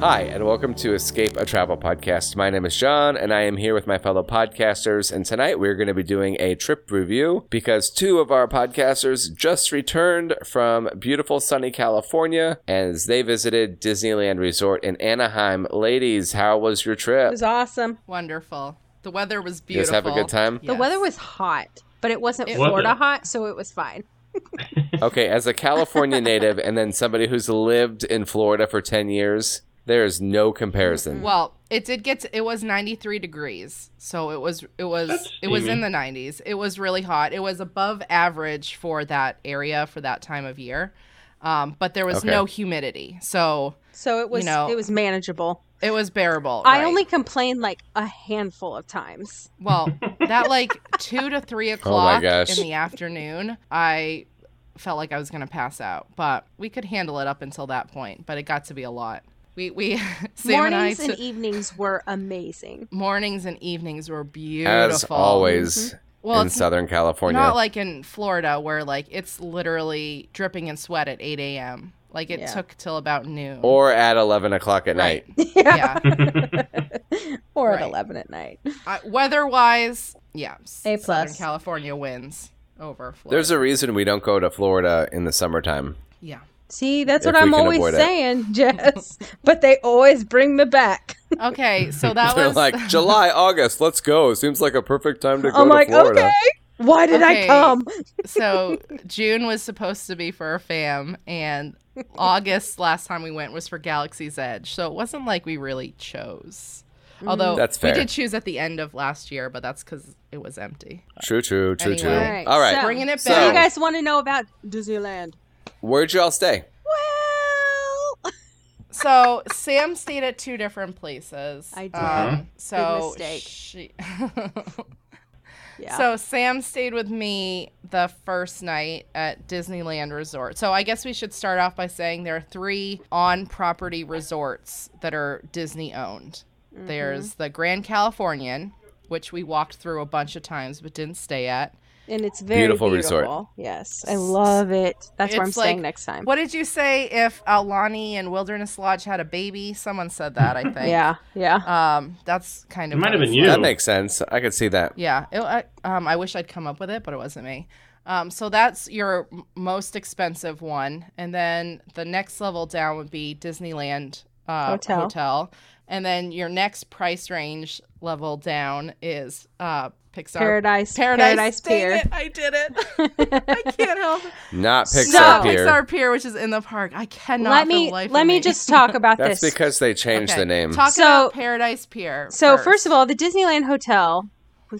Hi, and welcome to Escape a Travel Podcast. My name is John, and I am here with my fellow podcasters. And tonight we're going to be doing a trip review because two of our podcasters just returned from beautiful sunny California as they visited Disneyland Resort in Anaheim. Ladies, how was your trip? It was awesome. Wonderful. The weather was You guys beautiful. have a good time? The weather was hot, but it wasn't It Florida was. hot, so it was fine. Okay, as a California native and then somebody who's lived in Florida for 10 years, there is no comparison. Well, it did get to, it was 93 degrees. So it was it was That's it was in the 90s. It was really hot. It was above average for that area for that time of year. Um, but there was Okay. no humidity. So So it was know, it was manageable. it was bearable. I right. only complained like a handful of times. Well, that like two to three o'clock gosh. in the afternoon, I felt like I was gonna pass out. But we could handle it up until that point. But it got to be a lot. We we Sam and I Mornings and evenings were amazing. mornings and evenings were beautiful. As always mm-hmm. Well, in Southern California. not like in Florida where like it's literally dripping in sweat at 8 a.m. Like it Yeah. took till about noon. or at 11 o'clock at Right. night. yeah. or Right. at eleven at night. I, weather-wise, yeah. s- A Southern. California wins over Florida. There's a reason we don't go to Florida in the summertime. yeah. See, that's If what I'm always avoid it. saying, Jess. but they always bring me back. Okay, so that was like, July, August, let's go. Seems like a perfect time to go I'm to like, Florida. okay. Why did I come? so June was supposed to be for a fam, and August last time we went was for Galaxy's Edge. So it wasn't like we really chose. Although That's fair. we did choose at the end of last year, but that's because it was empty. True, true, true, Anyway. true. All right, All right. so- Bringing it back. So- you guys want to know about Disneyland? Where'd y'all stay? Well, So Sam stayed at two different places. I did. Um, so mistake. she- yeah. So Sam stayed with me the first night at Disneyland Resort. So I guess we should start off by saying there are three on-property resorts that are Disney owned. Mm-hmm. There's the Grand Californian, which we walked through a bunch of times but didn't stay at. And it's very Beautiful beautiful. resort. Yes, I love it. That's where I'm It's staying next time. What did you say if Aulani and Wilderness Lodge had a baby? Someone said that, I think. Yeah, yeah. Um, that's kind of It might have been you. That makes sense. I could see that. Yeah. It, I, um, I wish I'd come up with it, but it wasn't me. Um, so that's your most expensive one, and then the next level down would be Disneyland uh, Hotel. hotel, and then your next price range level down is uh, Pixar Paradise, Paradise, Paradise Pier. it, I did it. I can't help it. Not Pixar So, Pier. Pixar Pier, which is in the park. I cannot. let for me the life let of me just talk about That's this. That's because they changed Okay, the name. Talk So- about Paradise Pier. so first of all, the Disneyland Hotel was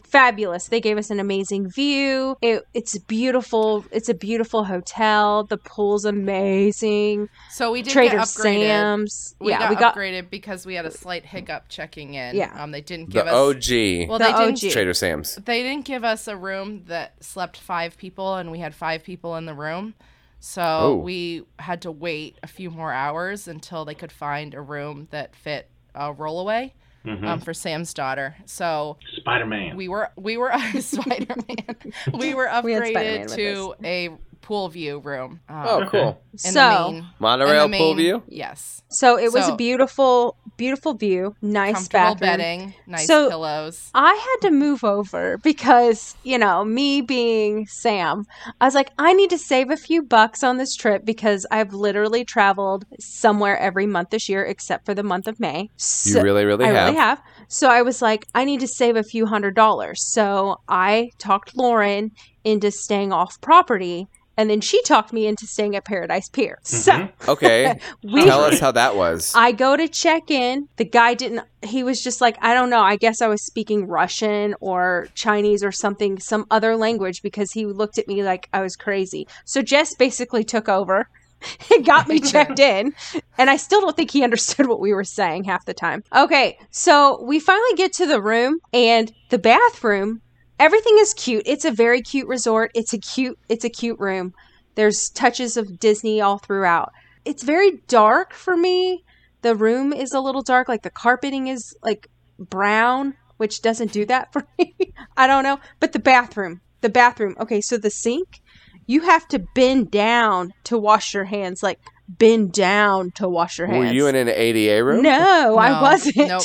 fabulous. They gave us an amazing view. It, it's beautiful. It's a beautiful hotel. The pool's amazing. so we did Trader get upgraded. Sam's. We yeah, got we got upgraded because we had a slight hiccup checking in. Yeah. Um, they didn't the give us. OG Well, The they didn't. Trader Sam's. They didn't give us a room that slept five people, and we had five people in the room. So Oh. we had to wait a few more hours until they could find a room that fit a rollaway Mhm. um, for Sam's daughter. So Spider Man. we were we were Spider Man. we were We had Spider-Man upgraded with to a pool view room. Um, Oh, cool. in so the main, Monorail in the pool view? Yes. so it was So- a beautiful, beautiful view. Nice Comfortable bathroom. bedding, nice So- pillows. I had to move over because, you know, me being Sam, I was like, I need to save a few bucks on this trip because I've literally traveled somewhere every month this year except for the month of May. You really, really I have. really have. So I was like, I need to save a few hundred dollars. So I talked Lauren into staying off property. And then she talked me into staying at Paradise Pier. So Mhm. Okay. we Tell us how that was. I go to check in. The guy didn't, he was just like, I don't know. I guess I was speaking Russian or Chinese or something, some other language because he looked at me like I was crazy. So Jess basically took over and got me checked in. And I still don't think he understood what we were saying half the time. Okay, so we finally get to the room and the bathroom. Everything is cute. It's a very cute resort. It's a cute it's a cute room. There's touches of Disney all throughout. It's very dark for me. The room is a little dark like the carpeting is like brown, which doesn't do that for me. I don't know, but the bathroom, the bathroom. Okay, so the sink you have to bend down to wash your hands. Like bend down to wash your hands. Were you in an ADA room? No, I wasn't. Nope.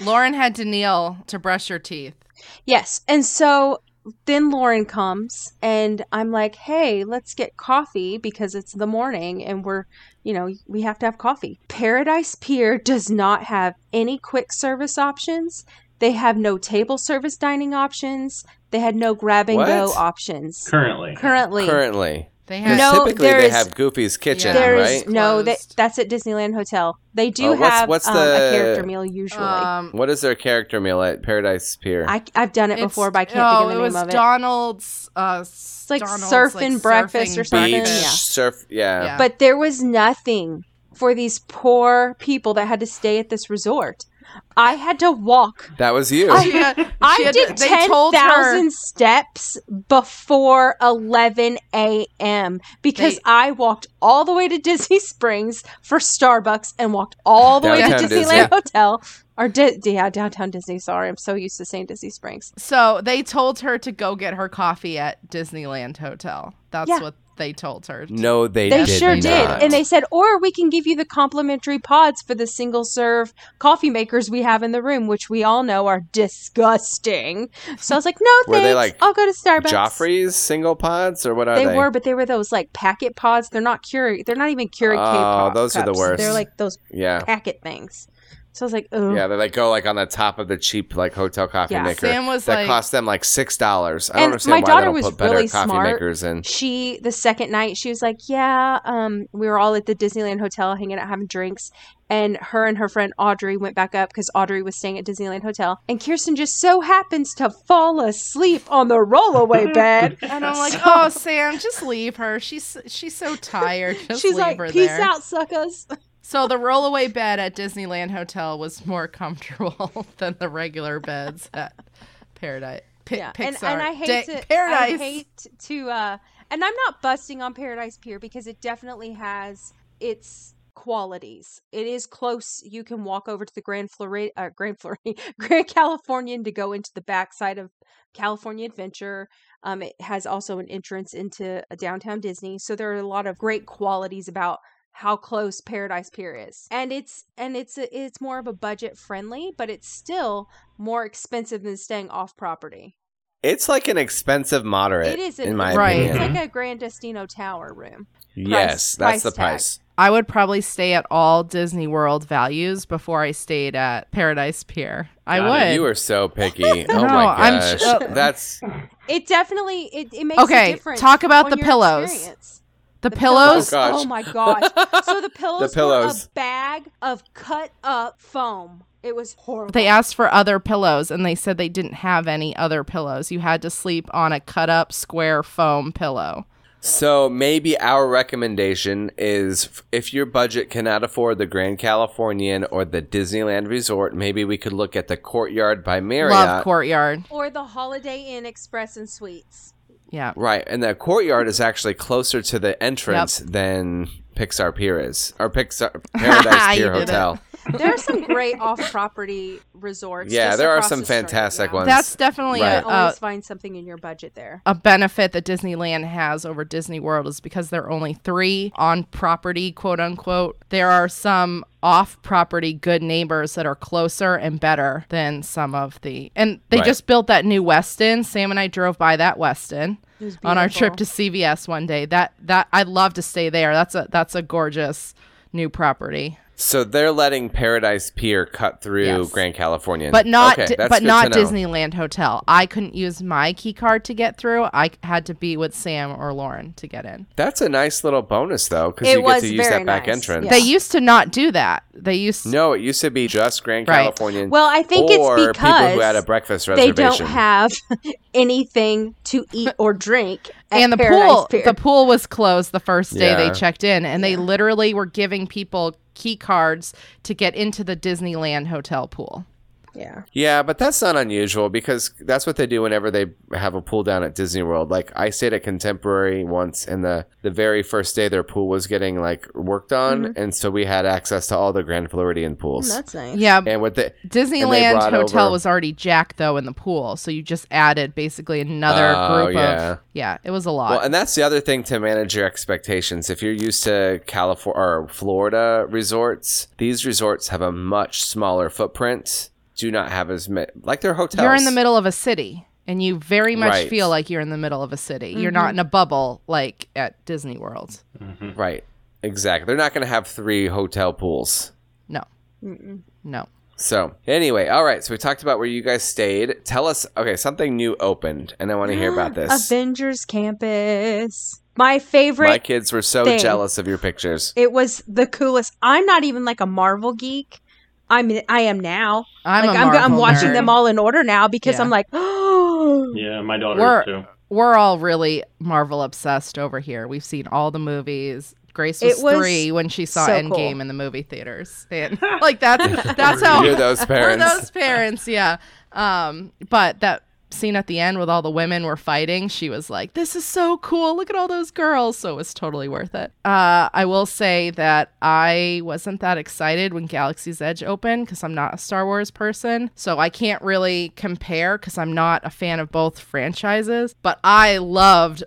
Lauren had to kneel to brush her teeth. Yes, and so then Lauren comes and I'm like, "Hey, let's get coffee because it's the morning and we're, you know, we have to have coffee." Paradise Pier does not have any quick service options. They have no table service dining options. They had no grab and go options. Currently. Currently. Currently. They Because had No, typically they there's- have Goofy's Kitchen, Yeah. There's right? no that Closed. that's at Disneyland Hotel. They do Oh, what's- have what's um, the- a character meal usually. um, What is their character meal at Paradise Pier? I, I've done it it's- before, but I can't oh, think of the name of it. Donald's. Uh, it's like surfing breakfast or something, Beach, yeah. surf, yeah. Yeah. But there was nothing for these poor people that had to stay at this resort. I had to walk. That was you. I- had- I had did to- they her- steps before eleven a.m. because They- I walked all the way to Disney Springs for Starbucks and walked all the way to Downtown Disneyland Disney. Hotel or Di- yeah, downtown Disney. Sorry, I'm so used to saying Disney Springs. So they told her to go get her coffee at Disneyland Hotel. That's Yeah. what they told her. no, they, They did sure not. did. And they said, or we can give you the complimentary pods for the single serve coffee makers we have in the room, which we all know are disgusting. So I was like, no, Were thanks. they like I'll go to Starbucks. Joffrey's single pods, or what are They, they? were, but they were those like packet pods. They're not Keurig. They're not even Keurig Oh, K-cup those are the worst. They're like those Yeah. packet things. So I was like, oh, Yeah, they like go like on the top of the cheap like hotel coffee Yeah. maker. Sam was that like- cost them like six dollars. I don't understand my why daughter they don't was put better really coffee smart. makers in. she the second night she was like yeah um we were all at the disneyland hotel hanging out having drinks and her and her friend audrey went back up because audrey was staying at disneyland hotel and kirsten just so happens to fall asleep on the rollaway bed And I'm like, So- oh, Sam, just leave her. She's she's so tired. Just she's leave like her peace there. out suckers So the rollaway bed at Disneyland Hotel was more comfortable than the regular beds at Paradise. Pi- yeah Pixar. and, and i hate to Paradise. i hate to uh and i'm not busting on paradise pier because it definitely has its qualities it is close you can walk over to the grand florida uh, grand florida grand californian to go into the backside of california adventure um, it has also an entrance into a downtown disney so there are a lot of great qualities about how close paradise pier is and it's and it's a, it's more of a budget friendly but it's still more expensive than staying off property It's like an expensive moderate. it is an, in my Right. opinion. It's like a Gran Destino Tower room. yes, price- that's the price tag. price. I would probably stay at all Disney World values before I stayed at Paradise Pier. I Got it. would. You are so picky. oh No, my I'm gosh, sh- that's It definitely it, it makes Okay, a difference. talk about on the pillows. experience. The, The pillows. Oh. Oh my gosh! So the pillows, the pillows. were a bag of cut up foam. It was horrible. They asked for other pillows and they said they didn't have any other pillows. You had to sleep on a cut up square foam pillow. So maybe our recommendation is if your budget cannot afford the Grand Californian or the Disneyland Resort, maybe we could look at the Courtyard by Marriott. Love Courtyard. or the Holiday Inn Express and Suites. Yeah. right, and the Courtyard is actually closer to the entrance than Pixar Pier is, or Pixar Paradise Pier. Hotel. There are some great off-property resorts. Yeah, just there are some the street, fantastic yeah. ones. That's definitely Right. a, Always find something in your budget there. a benefit that Disneyland has over Disney World is because there are only three on property, quote unquote. There are some off property good neighbors that are closer and better than some of the. And they Right. just built that new Westin. Sam and I drove by that Westin. It on our trip to. CVS one day. That that I'd love to stay there. That's a that's a gorgeous new property. So they're letting Paradise Pier cut through Yes. Grand Californian, but not Okay, Di- but not. Disneyland Hotel. I couldn't use my key card to get through. I had to be with Sam or Lauren to get in. That's a nice little bonus though, because you get to use very that back nice, entrance. yeah. They used to not do that. They used to- No, it used to be just Grand Right. Californian. Well, I think or it's people who because had a breakfast they don't have anything to eat or drink. At and the Paradise pool Pier. the pool was closed the first day Yeah. they checked in and they literally were giving people key cards to get into the Disneyland hotel pool. Yeah. Yeah, but that's not unusual because that's what they do whenever they have a pool down at Disney World. Like I stayed at Contemporary once, and the the very first day their pool was getting like worked on, and so we had access to all the Grand Floridian pools. Mm-hmm. That's nice. Yeah, and with the Disneyland hotel over- was already jacked though in the pool, so you just added basically another Oh, group yeah. of yeah, it was a lot. Well, and that's the other thing to manage your expectations. If you're used to California or Florida resorts, these resorts have a much smaller footprint. Do not have as many like their hotels. you're in the middle of a city and you very much Right. feel like you're in the middle of a city. You're Mm-hmm. not in a bubble like at Disney World. right? Exactly. They're not going to have three hotel pools. No. No. So anyway, all right. So we talked about where you guys stayed. Tell us. Okay, something new opened, and I want to hear about this. Avengers Campus. My favorite. My kids were so thing. jealous of your pictures. It was the coolest. I'm not even like a Marvel geek. I'm I am now. I'm like a I'm, I'm watching nerd. them all in order now because Yeah. I'm like, oh, Yeah, my daughter We're- too. We're all really Marvel obsessed over here. We've seen all the movies. Grace was, It was three when she saw so Endgame cool. in the movie theaters, and like that's that's how You're those We're parents. those parents, yeah. Um, but that scene at the end with all the women were fighting, she was like, "This is so cool! Look at all those girls!" So it was totally worth it. Uh, I will say that I wasn't that excited when Galaxy's Edge opened because I'm not a Star Wars person, so I can't really compare because I'm not a fan of both franchises. But I loved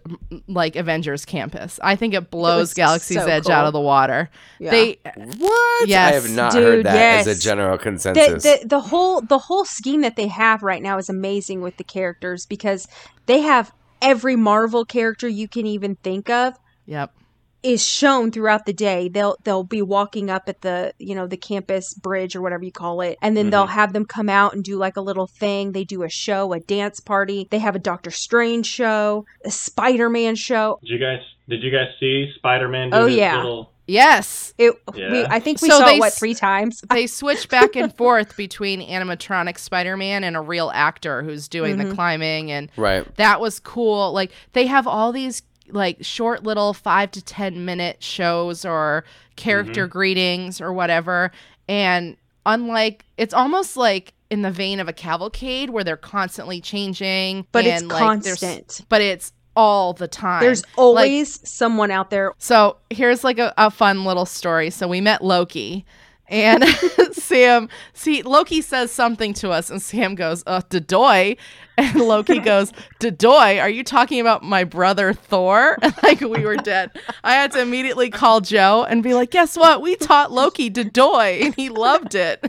like Avengers Campus. I think it blows was Galaxy's so Edge cool. out of the water. Yeah. They What? Yes. I have not Dude, heard that as a general the, consensus. the the whole the whole scheme that they have right now is amazing with the characters because they have every Marvel character you can even think of Yep. is shown throughout the day. They'll they'll be walking up at the you know the campus bridge or whatever you call it, and then they'll mm-hmm. have them come out and do like a little thing. They do a show, a dance party. They have a Doctor Strange show, a Spider Man show. Did you guys did you guys see Spider Man? Oh, yeah. Little... Yes. It, we, I think we So saw they it what three times. they switch back and forth between animatronic Spider-Man and a real actor who's doing Mm-hmm. the climbing and right. that was cool. Like they have all these like short little 5 to 10 minute shows or character greetings or whatever and unlike it's almost like in the vein of a cavalcade where they're constantly changing But it's like, constant. but it's all the time. There's Like, always someone out there. so here's like a, a fun little story. So we met Loki. And Sam, see, Loki says something to us, and Sam goes, uh, Dedoy. And Loki goes, Dedoy, are you talking about my brother Thor? And like we were dead. I had to immediately call Joe and be like, guess what? We taught Loki Dedoy, and he loved it.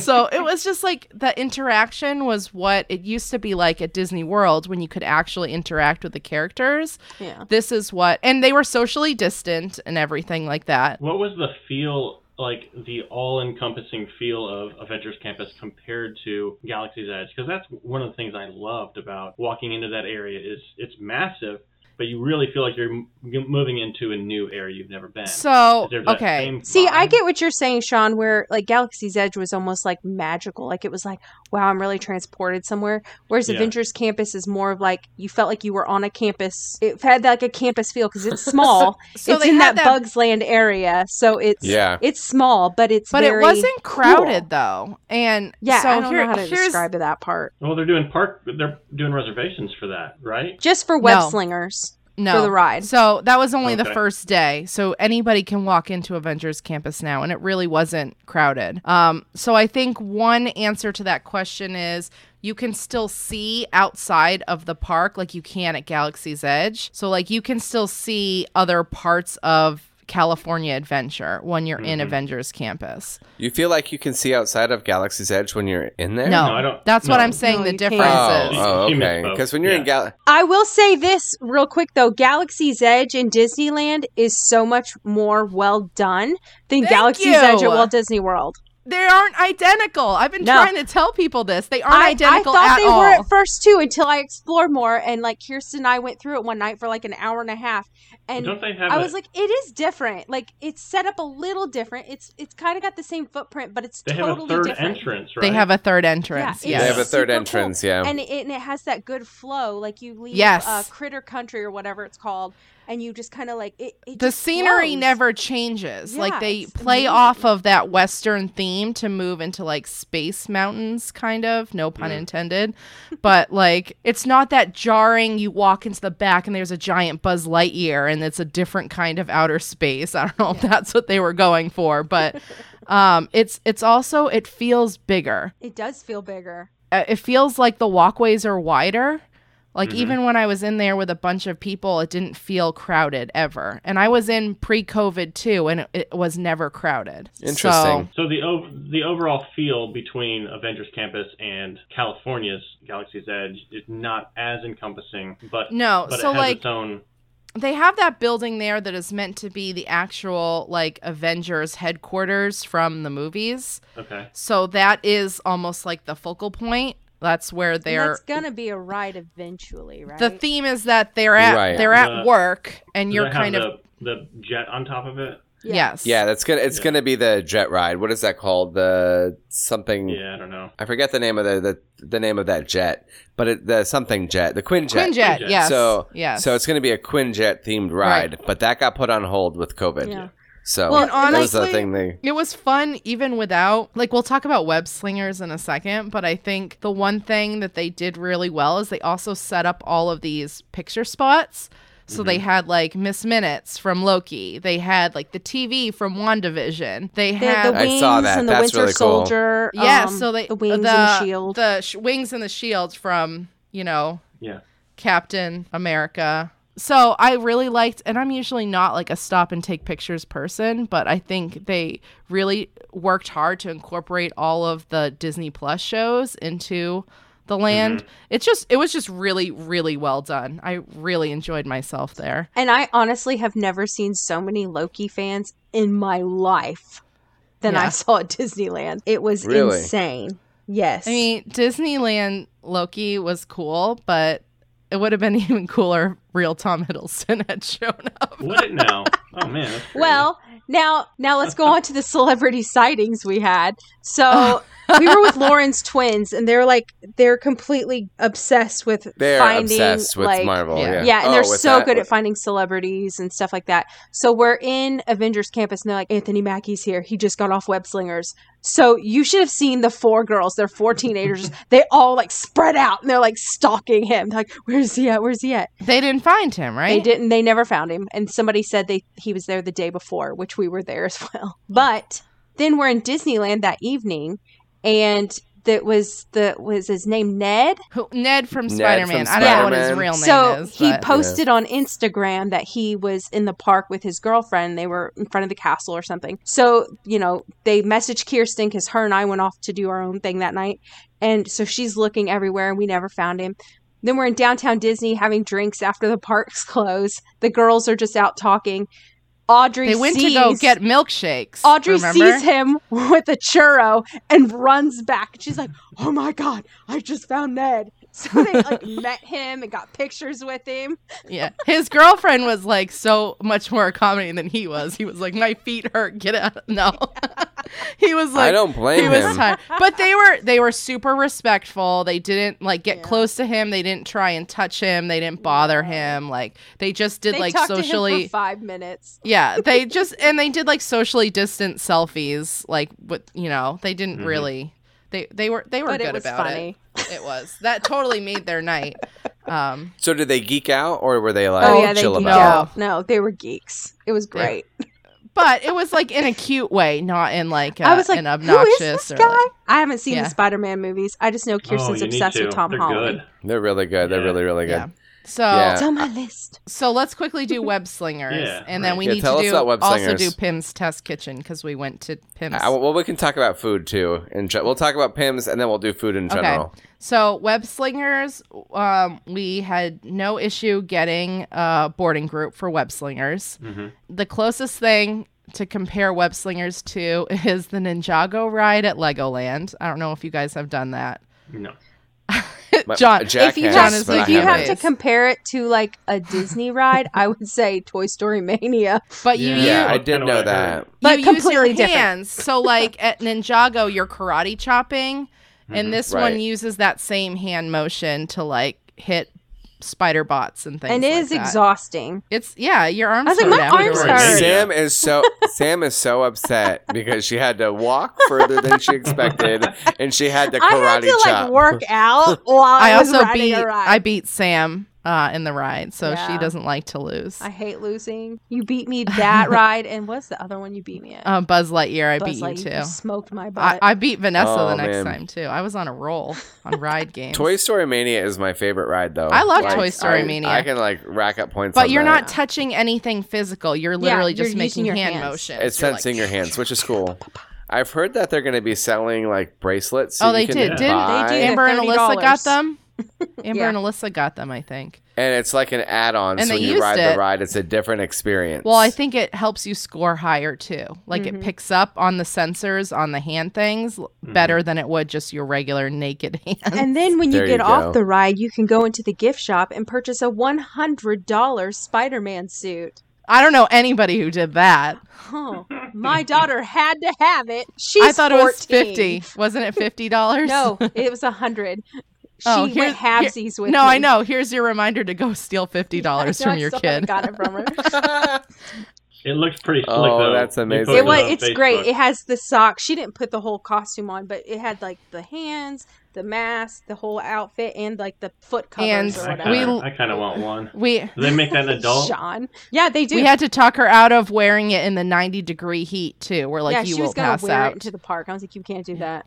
so it was just like the interaction was what it used to be like at Disney World when you could actually interact with the characters Yeah. this is what and they were socially distant and everything like that What was the feel like the all-encompassing feel of Avengers Campus compared to Galaxy's Edge? Because that's one of the things I loved about walking into that area is it's massive, but you really feel like you're moving into a new area you've never been. so okay See, I get what you're saying, Sean, where like Galaxy's Edge was almost like magical. Like it was like, wow, I'm really transported somewhere. Whereas Yeah. Avengers Campus is more of like you felt like you were on a campus. It had like a campus feel because it's small. so it's in had that, Bugs Land area, so it's Yeah. it's small, but it's but very it wasn't crowded cool. though and Yeah, so I don't here, know how to here's describe that part. Well, they're doing park. They're doing reservations for that, right? Just for web No. slingers. No. For the ride. so that was only the first day. So anybody can walk into avengers campus now and it really wasn't crowded. Um so i think one answer to that question is you can still see outside of the park like you can at galaxy's edge. So like you can still see other parts of California Adventure when you're in Mhm. Avengers Campus. You feel like you can see outside of Galaxy's Edge when you're in there? No, No, I don't- that's what. I'm saying. No, the you can't. difference Oh, is oh, okay. Because when you're in Galaxy. I will say this real quick though: Galaxy's Edge in Disneyland is so much more well done than Thank Galaxy's Edge at Walt Disney World. they aren't identical. I've been No. trying to tell people this. They aren't I, I identical thought they all. were at first too until I explored more and like Kirsten and I went through it one night for like an hour and a half and Don't they have I a- was like it is different. Like it's set up a little different. It's it's kind of got the same footprint but it's They have totally a third different. entrance, right? They have a third entrance. Yeah, yes. they have a third entrance, cool. yeah. And it, and it has that good flow. Like you leave Yes. uh, Critter Country or whatever it's called, and you just kind of like it. it the scenery flows. never changes. like they play amazing. off of that western theme to move into like space mountains kind of, no pun Mm. intended. but like it's not that jarring you walk into the back and there's a giant Buzz Lightyear and it's a different kind of outer space. I don't know if that's what they were going for, but um it's it's also it feels bigger. It does feel bigger. Uh, it feels like the walkways are wider. Like Mhm. even when I was in there with a bunch of people, it didn't feel crowded ever. And I was in pre-COVID too, and it, it was never crowded. Interesting. So the ov- the overall feel between Avengers Campus and California's Galaxy's Edge is not as encompassing, but No, but so, it has like- its own. They have that building there that is meant to be the actual like Avengers headquarters from the movies. Okay, So that is almost like the focal point. That's where they're That's gonna be a ride eventually, right? the theme is that they're at Right. they're at The- work and you're kind of the, the jet on top of it. yes. yeah, that's gonna it's Yeah. gonna be the jet ride. What is that called? The something Yeah, I don't know. I forget the name of the the, the name of that jet, but it, the something jet, the Quinjet. Quinjet, Quinjet. yes. So yes. so it's going to be a Quinjet themed ride, but that got put on hold with COVID. Yeah. So Well, that was the honestly- thing they. It was fun even without like we'll talk about web slingers in a second, but I think the one thing that they did really well is they also set up all of these picture spots. So they had like Miss Minutes from Loki. They had like the TV from WandaVision. They The, had the I wings saw that. and the That's Winter really cool. Soldier. yeah, um, so they the wings the, and the shield. the sh- wings and the shields from you know Yeah. Captain America. So I really liked, and I'm usually not like a stop and take pictures person, but I think they really worked hard to incorporate all of the Disney Plus shows into the land. Mm-hmm. It's just, it was just really, really well done. I really enjoyed myself there. And I honestly have never seen so many Loki fans in my life than I saw at Disneyland. It was Really? insane. Yes. I mean, Disneyland Loki was cool, but it would have been even cooler if real Tom Hiddleston had shown up. Would it now? oh man. Well, now now let's go on to the celebrity sightings we had. So we were with Lauren's twins, and they're like they're completely obsessed with They're finding obsessed with like Marvel. Yeah. Yeah, Yeah, and Oh, they're so that- good at finding celebrities and stuff like that. So we're in Avengers Campus, and they're like, Anthony Mackie's here. He just got off Web Slingers. So you should have seen the four girls. They're four teenagers. they all like spread out, and they're like stalking him. They're like, where's he at? Where's he at? They didn't find him, right? They didn't. They never found him. And somebody said they he was there the day before, which we were there as well. But then we're in Disneyland that evening, and that was the was his name Ned. Who, Ned from Spider Man. I don't know what his real name so is. he but- posted on Instagram that he was in the park with his girlfriend. They were in front of the castle or something. So you know they messaged Kirsten because her and I went off to do our own thing that night, and so she's looking everywhere, and we never found him. Then we're in downtown Disney having drinks after the parks close. The girls are just out talking. Audrey they went sees, to go get milkshakes. Audrey remember? sees him with a churro and runs back. She's like, "Oh my god, I just found Ned." So they like met him and got pictures with him. Yeah, his girlfriend was like so much more accommodating than he was. He was like, "My feet hurt. Get out." No, he was like, I don't blame he was him. tired. But they were they were super respectful. They didn't like get Yeah. close to him. They didn't try and touch him. They didn't bother him. Like they just did they like talked to him socially. for five minutes. yeah, they just and they did like socially distant selfies. Like with you know they didn't Mhm. really. They they were they were But good it was about funny. it. It was that totally made their night. Um, So did they geek out or were they like Oh, yeah, they chill geeked about out. No, they were geeks. It was great. but it was like in a cute way, not in like a, I was like, an obnoxious is this or guy?" like I haven't seen Yeah. the Spider-Man movies. I just know oh, Kirsten's you need obsessed to. with Tom They're Holland. good. They're really good. They're Yeah. really really good. Yeah. So Yeah. It's on my list. so let's quickly do web slingers, Yeah, and then right. we Yeah, need to do also do Pim's test kitchen because we went to Pim's. Uh, well, we can talk about food too. And we'll talk about Pims, and then we'll do food in general. So web slingers, um, we had no issue getting a boarding group for web slingers. hmm The closest thing to compare web slingers to is the Ninjago ride at Legoland. I don't know if you guys have done that. No. My- John, Jack if you has, John have, is but I if you have to compare it to like a Disney ride, I would say Toy Story Mania. But you Yeah. use Yeah, I did know that. But you use your completely different. hands. So like at Ninjago, you're karate chopping, and Mhm. this Right. one uses that same hand motion to like hit spider bots and things. and it like is that. exhausting. It's yeah, your arms. I was like, my arms Right. hurt. Sam is so Sam is so upset because she had to walk further than she expected, and she had to I had karate to chop. like work out while I I, was also beat a ride. I beat Sam uh, in the ride, so she doesn't like to lose. I hate losing. You beat me that ride, and what's the other one you beat me at? uh, Buzz Lightyear, I Buzz beat you Lightyear. too. smoked my butt. I beat Vanessa Oh, the next man. time too. I was on a roll on ride games. Toy Story Mania is my favorite ride, though. I love Toy Story I- Mania. I can like rack up points. but on you're that. not touching anything physical. You're literally you're just making your hand hands. motions. It's You're like- sensing your hands, which is cool. I've heard that they're going to be selling like bracelets. Oh, you they can did. Did buy, They do. Amber and Alyssa got them? Amber Yeah. and Alyssa got them, I think. and it's like an add-on. And so when you ride it. the ride, it's a different experience. Well, I think it helps you score higher too. Like Mhm. it picks up on the sensors on the hand things l- better than it would just your regular naked hand. and then when you There get you off the ride, you can go into the gift shop and purchase a one hundred dollars Spider Man suit. I don't know anybody who did that. Oh, my daughter had to have it. She's I thought 14. it was fifty. Wasn't it fifty dollars? No, it was a hundred. Oh, she Oh, went here- halvesies with no, me. I know. Here's your reminder to go steal fifty dollars I from your kid. haven't Got it from her. It looks pretty slick Oh, though. that's amazing. it was. on It's great. It has the socks. She didn't put the whole costume on, but it had like the hands, the mask, the whole outfit, and like the foot covers And or I whatever. we- kinda, I kind of want one. We Do they make that an adult? Sean. Yeah, they do. we had to talk her out of wearing it in the ninety degree heat too. We're like, yeah, you she will was gonna pass wear out. it into the park. I was like, you can't do that.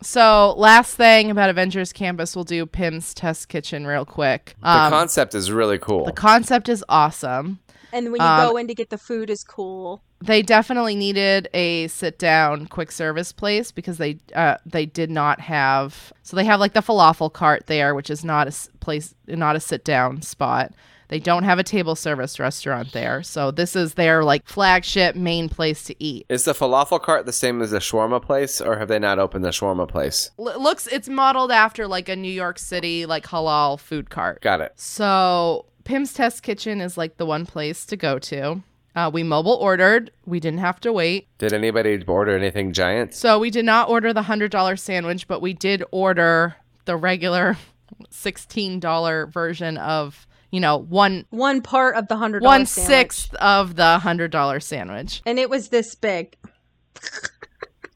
So, last thing about Avengers Campus, we'll do Pim's Test Kitchen real quick. the Um, concept is really cool. the concept is awesome. And when you Um, go in to get the food, is cool. They definitely needed a sit-down quick service place because they uh, they did not have. So they have like the falafel cart there, which is not a place, not a sit-down spot. They don't have a table service restaurant there, so this is their like flagship main place to eat. is the falafel cart the same as the shawarma place, or have they not opened the shawarma place? L- looks, it's modeled after like a New York City like halal food cart. Got it. So Pim's Test Kitchen is like the one place to go to. Uh, we mobile ordered. We didn't have to wait. Did anybody order anything giant? So we did not order the hundred dollar sandwich, but we did order the regular sixteen dollar version of you know one One part of the hundred one sandwich. sixth of the hundred dollar sandwich. and it was this big.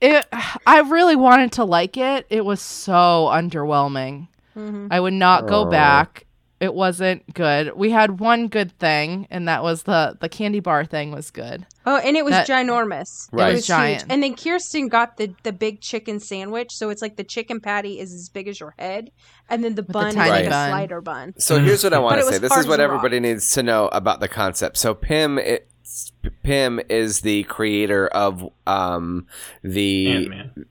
It I really wanted to like it. It was so underwhelming. Mhm. I would not go back. It wasn't good. We had one good thing, and that was the the candy bar thing was good. Oh, and it was That- ginormous. Right. It It was was giant. Huge. And then Kirsten got the the big chicken sandwich, so it's like the chicken patty is as big as your head, and then the the bun is like bun. a slider bun. So here's what I want to say. This is what as a everybody needs to know about the concept. So Pim, it, Pim is the creator of um the Ant Man.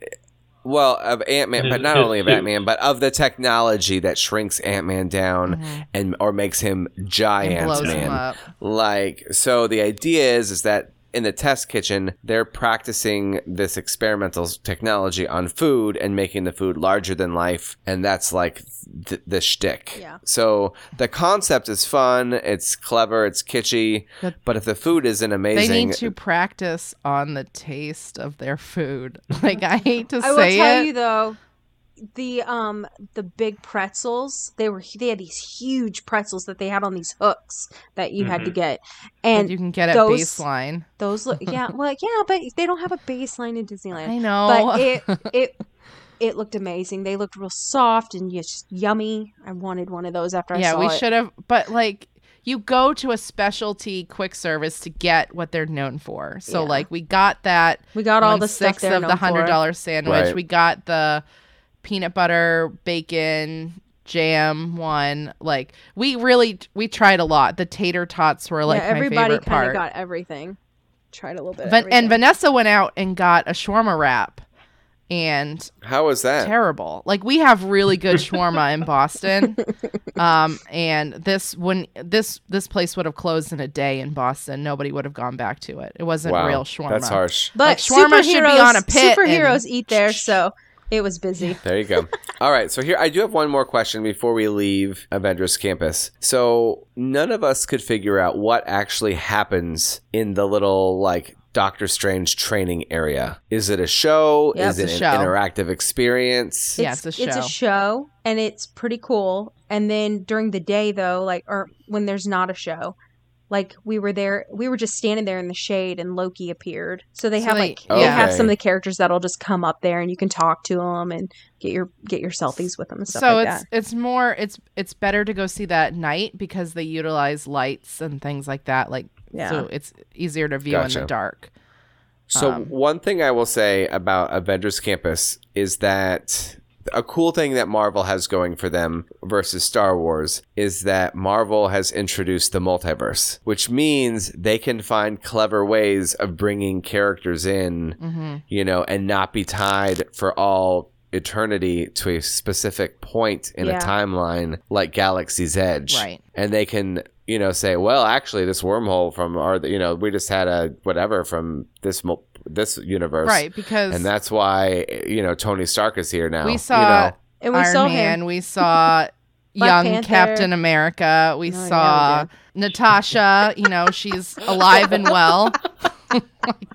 Well of Ant Man, but not only of. Ant Man, but of the technology that shrinks Ant Man down and or makes him giant blows man. Like, so the idea is is that in the test kitchen, they're practicing this experimental technology on food and making the food larger than life, and that's like th- the shtick. Yeah. So the concept is fun, it's clever, it's kitschy, But- but if the food isn't amazing, They amazing, need to practice on the taste of their food. Like I hate to I say it, I will say tell it. you though, the um the big pretzels they were they had these huge pretzels that they had on these hooks that you had to Mhm. get, that and you can get at those- baseline. those look yeah well yeah but they don't have a baseline in Disneyland. I know. but it it it looked amazing. They looked real soft and just yummy. I wanted one of those after I yeah, saw we should have. But like, you go to a specialty quick service to get what they're known for. So Yeah. like, we got that. We got all one the stuff sixth there of the hundred dollar sandwich. Right. We got the peanut butter bacon jam one. Like we really we tried a lot. The tater tots were like yeah, my everybody favorite kind part. of got everything. Tried a little bit. Van- and. Vanessa went out and got a shawarma wrap, and How was that? terrible. Like we have really good shawarma in Boston, um, and this when this this place would have closed in a day in Boston, nobody would have gone back to it. It wasn't wow, real shawarma. That's harsh. but like, shawarma should be on a pit superheroes and- eat there, so it was busy. There you go. All right, so here I do have one more question before we leave Avengers Campus. So none of us could figure out what actually happens in the little like Doctor Strange training area. Is it a show? Yep. Is it a an show. interactive experience? Yeah, it's a show. It's a show. show, and it's pretty cool. And then during the day, though, like or when there's not a show, like we were there, we were just standing there in the shade, and Loki appeared. So they So have they- like they have some of the characters that'll just come up there, and you can talk to them and get your get your selfies with them and stuff so like it's that. it's more it's it's better to go see that at night because they utilize lights and things like that. Like Yeah. so it's easier to view in the dark. So Um, one thing I will say about Avengers Campus is that a cool thing that Marvel has going for them versus Star Wars is that Marvel has introduced the multiverse, which means they can find clever ways of bringing characters in, hmm you know, and not be tied for all eternity to a specific point in Yeah. a timeline like Galaxy's Edge. Right. And they can, you know, say, well, actually, this wormhole from our, you know, we just had a whatever from this mul- this universe, Right, because And that's why you know Tony Stark is here now. we you saw know. and we Iron saw Man, him. we saw young Panther. Captain America, we Oh, yeah, we saw Natasha. You know, she's alive and well. Oh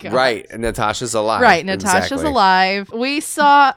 right, Natasha's alive. Right, Natasha's Exactly. alive. We saw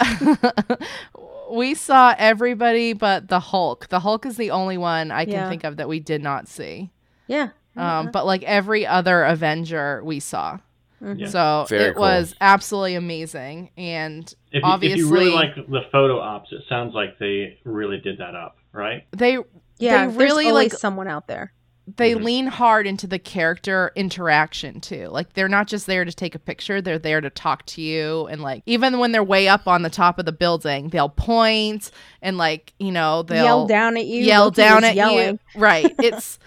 we saw everybody but the Hulk. The Hulk is the only one I can Yeah. think of that we did not see. Yeah. Um, but like every other Avenger we saw. Mhm. Yeah. So Very it cool. was absolutely amazing and If obviously if you really like the photo ops, it sounds like they really did that up, right? they Yeah, they really like someone out there. they Mhm. lean hard into the character interaction too. Like they're not just there to take a picture, they're there to talk to you and like even when they're way up on the top of the building, they'll point and like, you know, they'll yell down at you. yell down at yelling. you. Right. It's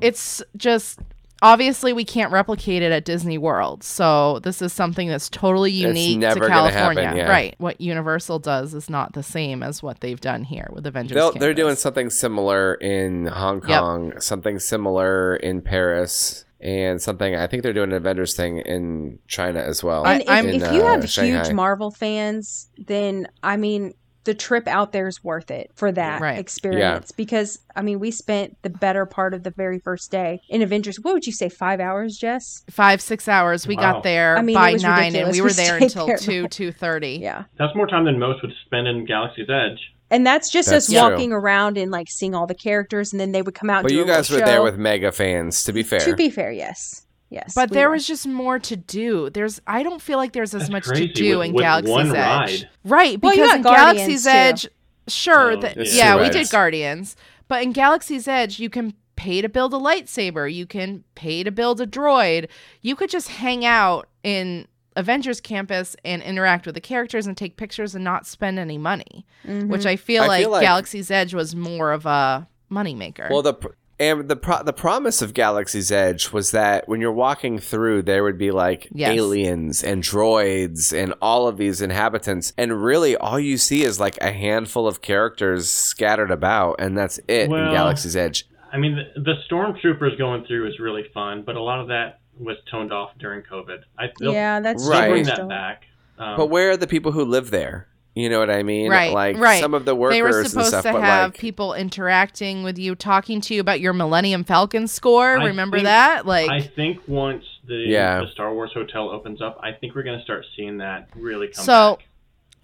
it's just obviously we can't replicate it at Disney World. So this is something that's totally It's unique never to California. happen, yeah. Right. What Universal does is not the same as what they've done here with Avengers. They'll, they're doing something similar in Hong Yep. Kong, something similar in Paris, and something I think they're doing an Avengers thing in China as well. I- And if, I'm- if you uh, have Shanghai. huge Marvel fans, then I mean, the trip out there is worth it for that Right. experience because I mean, we spent the better part of the very first day in Avengers. What would you say, five hours, Jess? five six hours we Wow. got there I mean, by it was nine and we We were there until there two two thirty Yeah, That's more time than most would spend in Galaxy's Edge. and that's just That's us true. walking around and like seeing all the characters, and then they would come out. and but do you a guys were there with mega fans, to be fair. To be fair, yes, yes. but we there were. was just more to do there's i don't feel like there's as That's much crazy to do with- in with galaxy's one edge ride. right Well, you because got in Guardians, galaxy's too. edge sure Oh, that it's yeah we rides. did guardians but in galaxy's edge you can pay to build a lightsaber you can pay to build a droid you could just hang out in avengers campus and interact with the characters and take pictures and not spend any money Mhm. which i feel, I like, feel like- galaxy's edge was more of a moneymaker Well, the pr- and the pro- the promise of Galaxy's Edge was that when you're walking through, there would be like Yes. aliens and droids and all of these inhabitants, and really all you see is like a handful of characters scattered about, and that's it in Galaxy's Edge. I mean, the, the stormtroopers going through is really fun, but a lot of that was toned off during COVID. I yeah, that's Right. bring that back. Um, But where are the people who live there? You know what I mean? Right, Like right. some of the workers they were and supposed stuff, to have like people interacting with you, talking to you about your Millennium Falcon score. I Remember think- that? Like, I think once the, Yeah. the Star Wars hotel opens up, I think we're going to start seeing that really come So, back.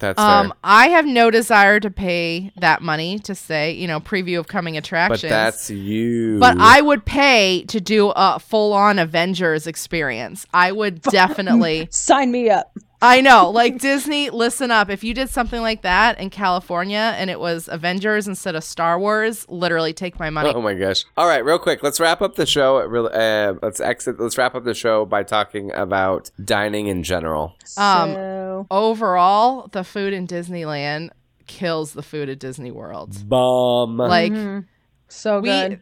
that's um, fair. I have no desire to pay that money to say, you know, preview of coming attractions. But attractions. that's you. But I would pay to do a full-on Avengers experience. I would definitely. Sign me up. I know, like Disney. Listen up. If you did something like that in California and it was Avengers instead of Star Wars, literally take my money. Oh my gosh! All right, real quick, let's wrap up the show. Uh, let's exit. Let's wrap up the show by talking about dining in general. Um, so overall, the food in Disneyland kills the food at Disney World. Bomb. Like Mhm. so good. we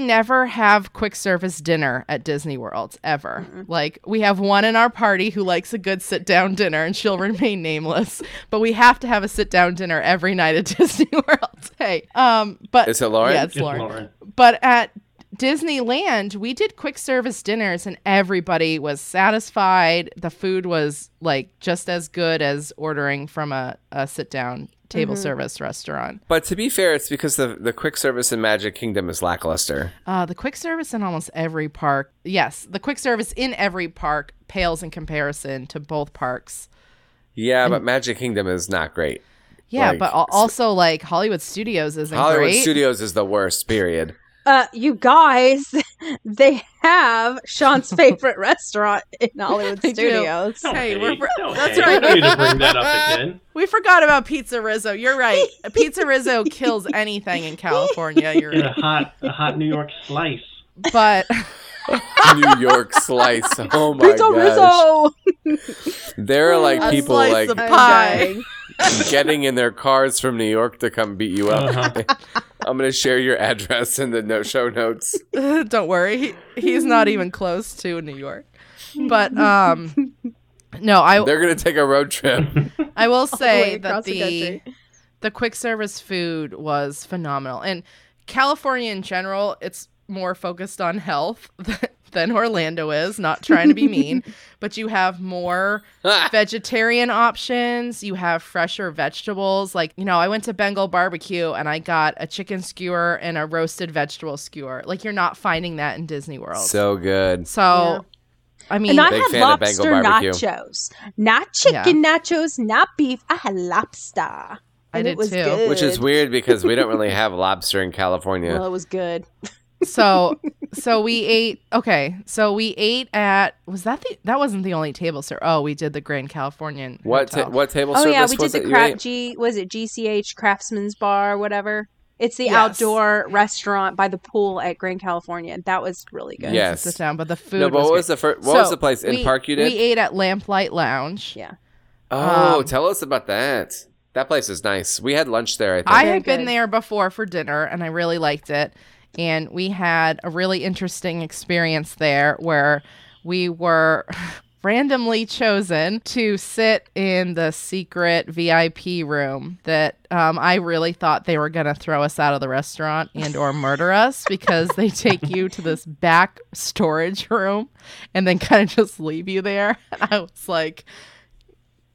never have quick service dinner at Disney World ever. Like we have one in our party who likes a good sit down dinner and she'll remain nameless. But we have to have a sit down dinner every night at Disney World. Hey. Um but Is it Lauren? Yeah, it's It's Lauren. Lauren. But at Disneyland, we did quick service dinners and everybody was satisfied. The food was like just as good as ordering from a, a sit down table service restaurant. But to be fair, it's because the the quick service in Magic Kingdom is lackluster. Uh, the quick service in almost every park, yes, the quick service in every park pales in comparison to both parks. Yeah, but Magic Kingdom is not great. Yeah, Like, but also like Hollywood Studios isn't Hollywood great. Studios is the worst. Period. Uh, you guys, they have Sean's favorite restaurant in Hollywood They do. Studios. Hey, we're fr- that's hate. right. Don't need to bring that up again. we forgot about Pizza Rizzo. You're right. Pizza Rizzo kills anything in California. You're In a hot, a hot New York slice. But New York slice. Oh my god. Pizza gosh. Rizzo! There are like A people slice like of pie. Dying. getting in their cars from New York to come beat you up. Uh-huh. I'm gonna share your address in the no show notes. don't worry, he, he's not even close to New York. But um, no, I They're gonna take a road trip. I will All the say that the the the quick service food was phenomenal. And California in general, it's more focused on health than Orlando is, not trying to be mean, but you have more ah. vegetarian options, you have fresher vegetables. Like, you know, I went to Bengal barbecue and I got a chicken skewer and a roasted vegetable skewer. Like you're not finding that in Disney World. so good. So I mean And I Big had fan lobster barbecue. nachos. Not chicken nachos, not beef. I had lobster. I And did it was too. good. Which is weird because we don't really have lobster in California. Well, it was good. so so we ate okay so we ate at was that the that wasn't the only table sir oh we did the grand californian what ta- what table Oh service yeah, we did the it you crap ate? G was it GCH Craftsman's Bar, whatever. It's the Yes. outdoor restaurant by the pool at Grand California. That was really good. Yeah. sit down but the food No, but was what was great. the first? What was the place in we- park you did? we ate at lamplight lounge Yeah. oh, um, tell us about that. That place is nice. We had lunch there. I think. i had been there before for dinner and i really liked it and we had a really interesting experience there where we were randomly chosen to sit in the secret VIP room that um, I really thought they were going to throw us out of the restaurant and or murder us because they take you to this back storage room and then kind of just leave you there. And I was like,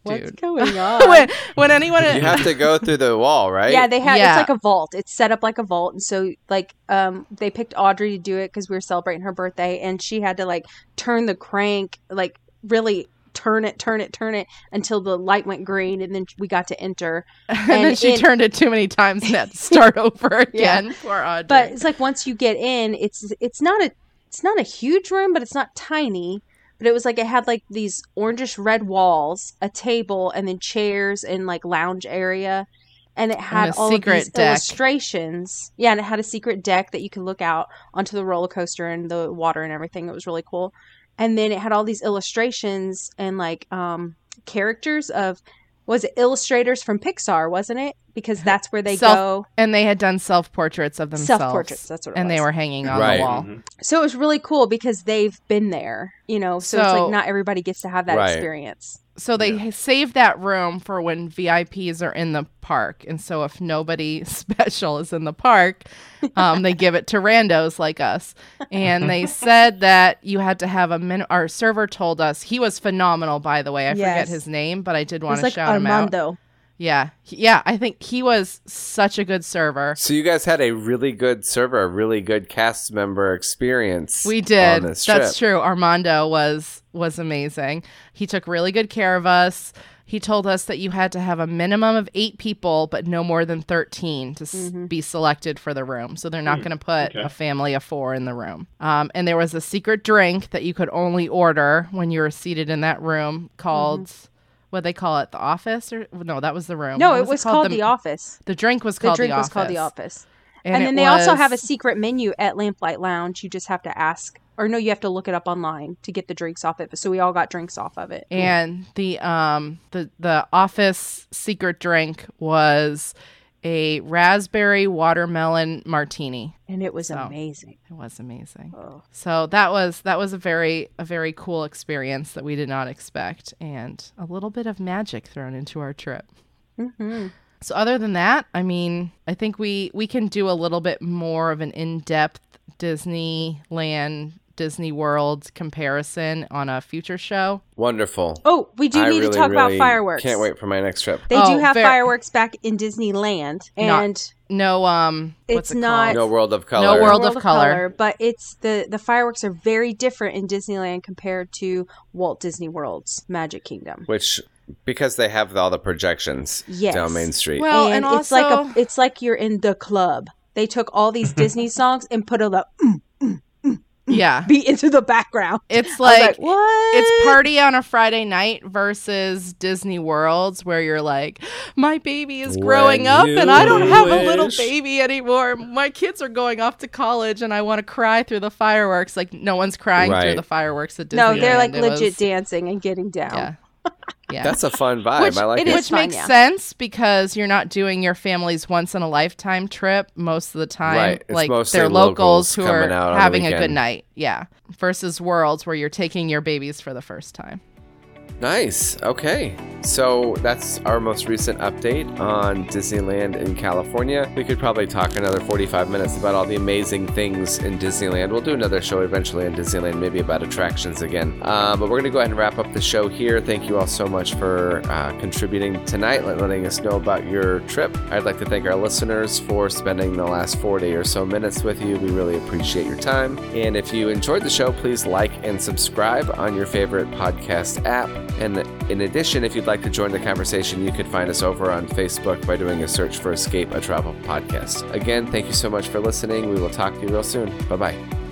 What's dude. going on? when, when anyone you have to go through the wall, right? Yeah, they had Yeah. it's like a vault. It's set up like a vault, and so like um they picked Audrey to do it because we were celebrating her birthday, and she had to like turn the crank, like really turn it, turn it, turn it until the light went green, and then we got to enter. and, then she in- turned it too many times and had to start over Yeah. again for Audrey. But it's like once you get in, it's it's not a it's not a huge room, but it's not tiny. But it was like it had like these orangish red walls, a table, and then chairs and like lounge area. And it had a all of these deck. illustrations. Yeah, and it had a secret deck that you could look out onto the roller coaster and the water and everything. It was really cool. And then it had all these illustrations and like um characters of was it illustrators from Pixar, wasn't it? Because that's where they Self- go. and they had done self portraits of themselves. Self portraits. That's what it was. and was. they were hanging on Right. the wall. Mhm. So it was really cool because they've been there, you know. So, it's like not everybody gets to have that Right. experience. So they save that room for when VIPs are in the park. And so if nobody special is in the park, um, they give it to randos like us. And they said that you had to have a min. Our server told us he was phenomenal, by the way. I forget his name, but I did want to like shout him out. Armando. Yeah, yeah. I think he was such a good server. So you guys had a really good server, a really good cast member experience. We did. On this That's true. Armando was was amazing. He took really good care of us. He told us that you had to have a minimum of eight people, but no more than thirteen to Mm-hmm. be selected for the room. So they're not going to put okay. a family of four in the room. Um, and there was a secret drink that you could only order when you were seated in that room called. What they call it, the office, or no? That was the room. No, What it was called, the, Office. The drink was The called drink the was office. called the Office. and, And, then they also have a secret menu at Lamplight Lounge. You just have to ask or no, you have to look it up online to get the drinks off it. So we all got drinks off of it. And the um the the office secret drink was a raspberry watermelon martini. And it was So. amazing. It was amazing. Oh. So that was that was a very a very cool experience that we did not expect and a little bit of magic thrown into our trip. hmm So other than that, I mean, I think we we can do a little bit more of an in-depth Disneyland Disney World comparison on a future show. Wonderful. Oh, we do I need really, to talk really about fireworks. Can't wait for my next trip. They Oh, do have ver- fireworks back in Disneyland, Not- and No um what's It's it not- called? No World of Color. No World of Color. but it's the the fireworks are very different in Disneyland compared to Walt Disney World's Magic Kingdom. Which, because they have all the projections Yes. down Main Street. Well, and, and it's like a it's like you're in the club. They took all these Disney songs and put a the mm, Yeah. be into the background. It's like, like, what? it's party on a Friday night versus Disney Worlds where you're like, my baby is growing When up and I don't you have a little baby anymore. My kids are going off to college and I want to cry through the fireworks. Like no one's crying through the fireworks at Disneyland. no, they're like It legit was- dancing and getting down. Yeah. Yeah. That's a fun vibe. which, I like it it. is which fun, makes yeah. sense because you're not doing your family's once in a lifetime trip most of the time. Right. It's Like mostly they're locals locals who are out having a good night. Yeah. Versus worlds where you're taking your babies for the first time. Nice. Okay. So that's our most recent update on Disneyland in California. We could probably talk another 45 minutes about all the amazing things in Disneyland. We'll do another show eventually in Disneyland, maybe about attractions again. Uh, but we're going to go ahead and wrap up the show here. Thank you all so much for uh, contributing tonight, letting us know about your trip. I'd like to thank our listeners for spending the last 40 or so minutes with you. We really appreciate your time. And if you enjoyed the show, please like and subscribe on your favorite podcast app. And in addition, if you'd like to join the conversation, you could find us over on Facebook by doing a search for Escape a Travel Podcast. Again, thank you so much for listening. We will talk to you real soon. Bye bye.